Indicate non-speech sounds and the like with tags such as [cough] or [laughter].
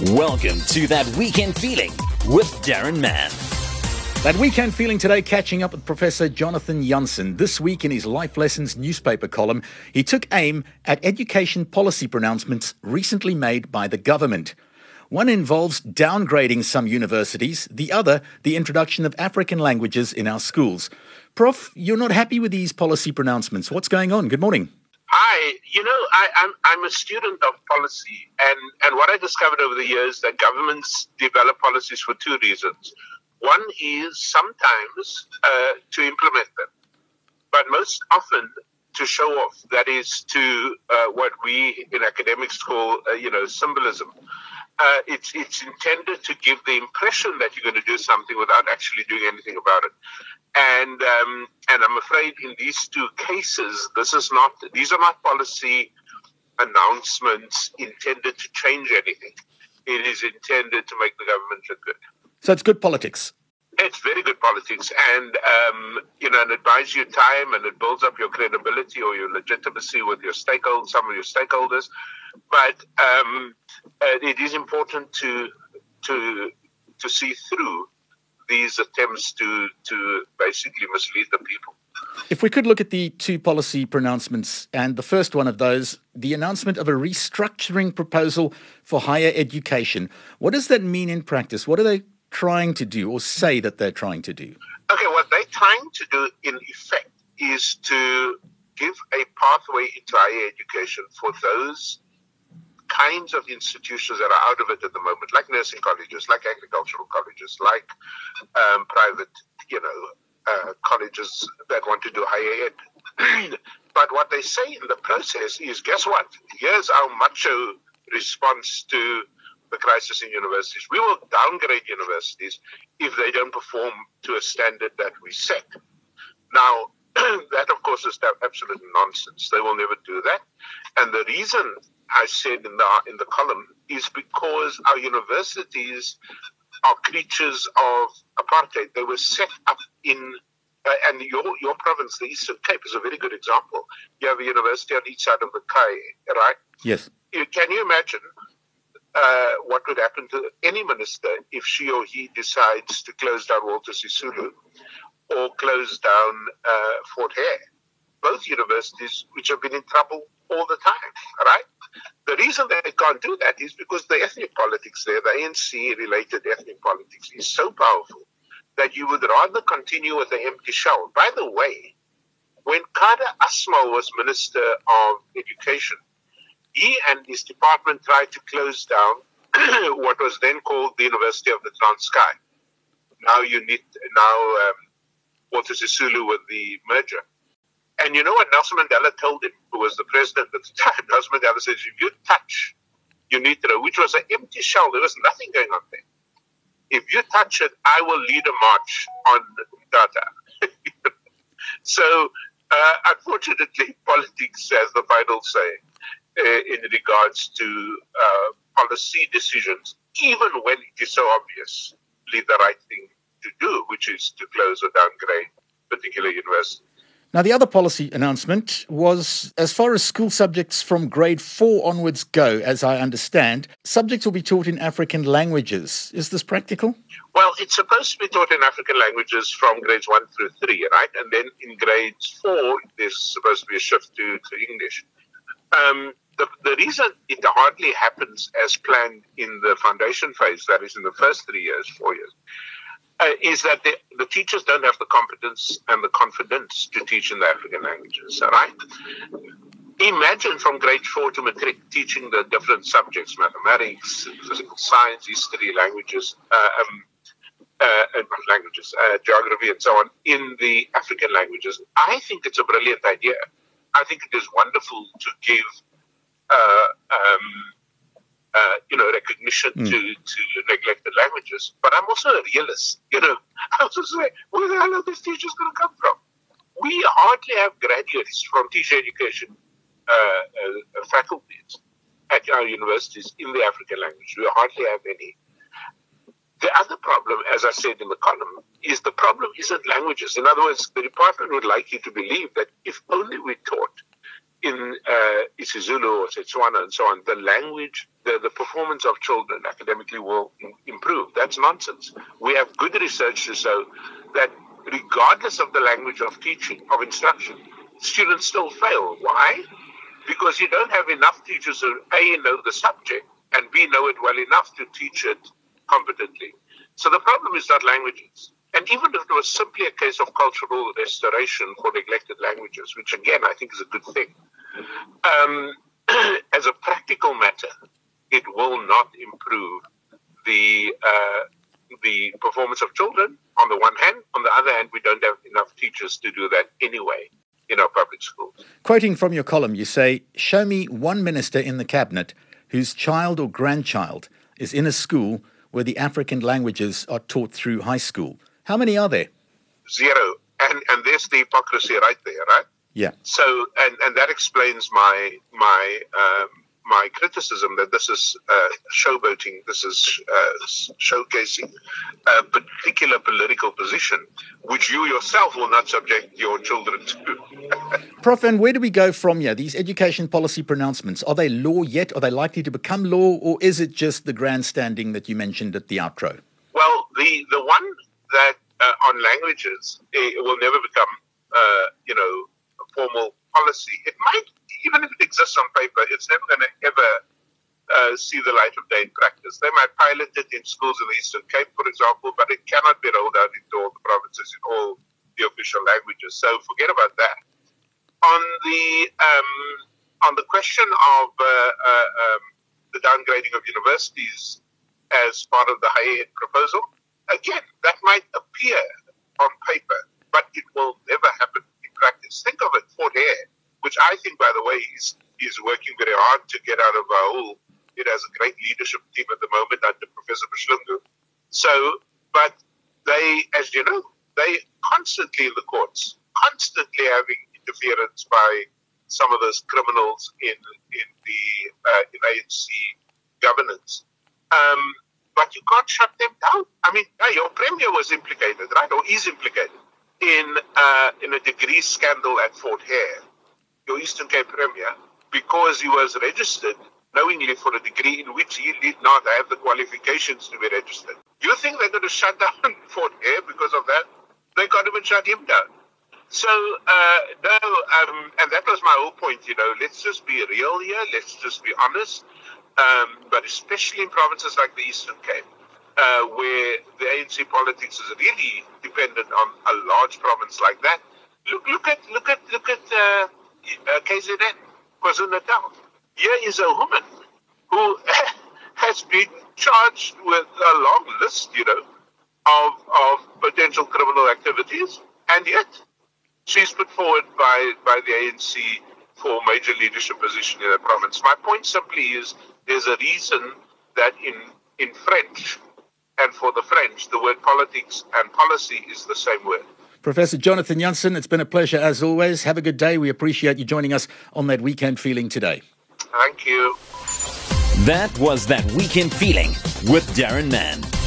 Welcome to That Weekend Feeling with Darren Mann. That weekend feeling today, catching up with Professor Jonathan Jansen. This week in his Life Lessons newspaper column, he took aim at education policy pronouncements recently made by the government. One involves downgrading some universities, the other, the introduction of African languages in our schools. Prof, you're not happy with these policy pronouncements. What's going on? Good morning. Hi, you know, I, am I'm, I'm a student of policy, and, and what I discovered over the years that governments develop policies for two reasons. One is sometimes uh, to implement them, but most often to show off. That is to uh, what we in academics call, uh, you know, symbolism. Uh, it's it's intended to give the impression that you're going to do something without actually doing anything about it. And um, and I'm afraid in these two cases, this is not these are not policy announcements intended to change anything. It is intended to make the government look good. So it's good politics. It's very good politics, and um, you know, and it buys you time, and it builds up your credibility or your legitimacy with your stakeholders, some of your stakeholders. But um, uh, it is important to to to see through these attempts to to basically mislead the people. If we could look at the two policy pronouncements, and the first one of those, the announcement of a restructuring proposal for higher education. What does that mean in practice? What are they trying to do or say that they're trying to do? Okay, what they're trying to do in effect is to give a pathway into higher education for those kinds of institutions that are out of it at the moment, like nursing colleges, like agricultural colleges, like um, private, you know, uh, colleges that want to do higher ed. [clears throat] but what they say in the process is, guess what? Here's our macho response to the crisis in universities. We will downgrade universities if they don't perform to a standard that we set. Now, [clears throat] that, of course, is absolute nonsense. They will never do that. And the reason I said in the in the column is because our universities are creatures of apartheid. They were set up in uh, and your your province, the Eastern Cape, is a very good example. You have a university on each side of the Kei, right? Yes. You, can you imagine uh, what would happen to any minister if she or he decides to close down Walter Sisulu or close down uh, Fort Hare? Both universities which have been in trouble all the time, right? The reason they can't do that is because the ethnic politics there, the ANC related ethnic politics, is so powerful that you would rather continue with the empty shell. By the way, when Kader Asmal was Minister of Education, he and his department tried to close down [clears throat] what was then called the University of the Transkei. Now you need now um, Walter Sisulu with the merger. And you know what Nelson Mandela told him, who was the president at the [laughs] time? Nelson Mandela says, if you touch UNITRA, which was an empty shell, there was nothing going on there. If you touch it, I will lead a march on Tata. [laughs] so, uh, unfortunately, [laughs] politics has the final say uh, in regards to uh, policy decisions, even when it is so obviously the right thing to do, which is to close or downgrade particular universities. Now, the other policy announcement was as far as school subjects from grade four onwards go, as I understand, subjects will be taught in African languages. Is this practical? Well, it's supposed to be taught in African languages from grades one through three, right? And then in grades four, there's supposed to be a shift to, to English. Um, the, the reason it hardly happens as planned in the foundation phase, that is in the first three years, four years, uh, is that the, teachers don't have the competence and the confidence to teach in the African languages, right? Imagine from grade four to matric teaching the different subjects, mathematics, physical science, history, languages, uh, um, uh, languages, uh, geography, and so on, in the African languages. I think it's a brilliant idea. I think it is wonderful to give uh, um, uh, you know, recognition mm. to, to neglected languages. But I'm also a realist. You know, [laughs] I was just say, where the hell are these teachers going to come from? We hardly have graduates from teacher education uh, uh, faculties at our universities in the African language. We hardly have any. The other problem, as I said in the column, is the problem isn't languages. In other words, the department would like you to believe that if only we uh, isiZulu or Setswana and so on, the language, the, the performance of children academically will improve. That's nonsense. We have good research to show that regardless of the language of teaching, of instruction, students still fail. Why? Because you don't have enough teachers who A, know the subject, and B, know it well enough to teach it competently. So the problem is not languages. And even if it was simply a case of cultural restoration for neglected languages, which again I think is a good thing, um, [clears throat] as a practical matter, it will not improve the uh, the performance of children on the one hand. On the other hand, we don't have enough teachers to do that anyway in our public schools. Quoting from your column, you say, "Show me one minister in the cabinet whose child or grandchild is in a school where the African languages are taught through high school." How many are there? Zero. And and there's the hypocrisy right there, right? Yeah. So and and that explains my my um, my criticism that this is uh, showboating, this is uh, showcasing a particular political position, which you yourself will not subject your children to. [laughs] Prof, and where do we go from here? These education policy pronouncements, are they law yet? Are they likely to become law, or is it just the grandstanding that you mentioned at the outro? Well, the, the one that uh, on languages it will never become, uh, you know, formal policy. It might, even if it exists on paper, it's never going to ever uh, see the light of day in practice. They might pilot it in schools in the Eastern Cape, for example, but it cannot be rolled out into all the provinces in all the official languages. So forget about that. On the um, on the question of uh, uh, um, the downgrading of universities as part of the higher ed proposal, Again, that might appear on paper, but it will never happen in practice. Think of it, Fort Hare, which I is working very hard to get out of hole. It has a great leadership team at the moment under Professor Buhlungu. So, but they, as you know, they constantly in the courts, constantly having interference by some of those criminals in in the uh, in ANC governance. Um, but you can't shut them down. I mean, your premier was implicated, right, or is implicated in uh, in a degree scandal at Fort Hare, your Eastern Cape premier, because he was registered knowingly for a degree in which he did not have the qualifications to be registered. You think they're going to shut [laughs] down Fort Hare because of that? They can't even shut him down. So, uh, no, um, and that was my whole point, you know, let's just be real here, let's just be honest um, but especially in provinces like the Eastern Cape, uh, where the ANC politics is really dependent on a large province like that. Look, look at, look at, look at uh, uh, KZN, KwaZulu Natal. Here is a woman who [laughs] has been charged with a long list, you know, of of potential criminal activities, and yet she's put forward by by the ANC for major leadership position in the province. My point simply is there's a reason that in, in French and for the French, the word politics and policy is the same word. Professor Jonathan Jansen, it's been a pleasure as always. Have a good day. We appreciate you joining us on that weekend feeling today. Thank you. That was That Weekend Feeling with Darren Mann.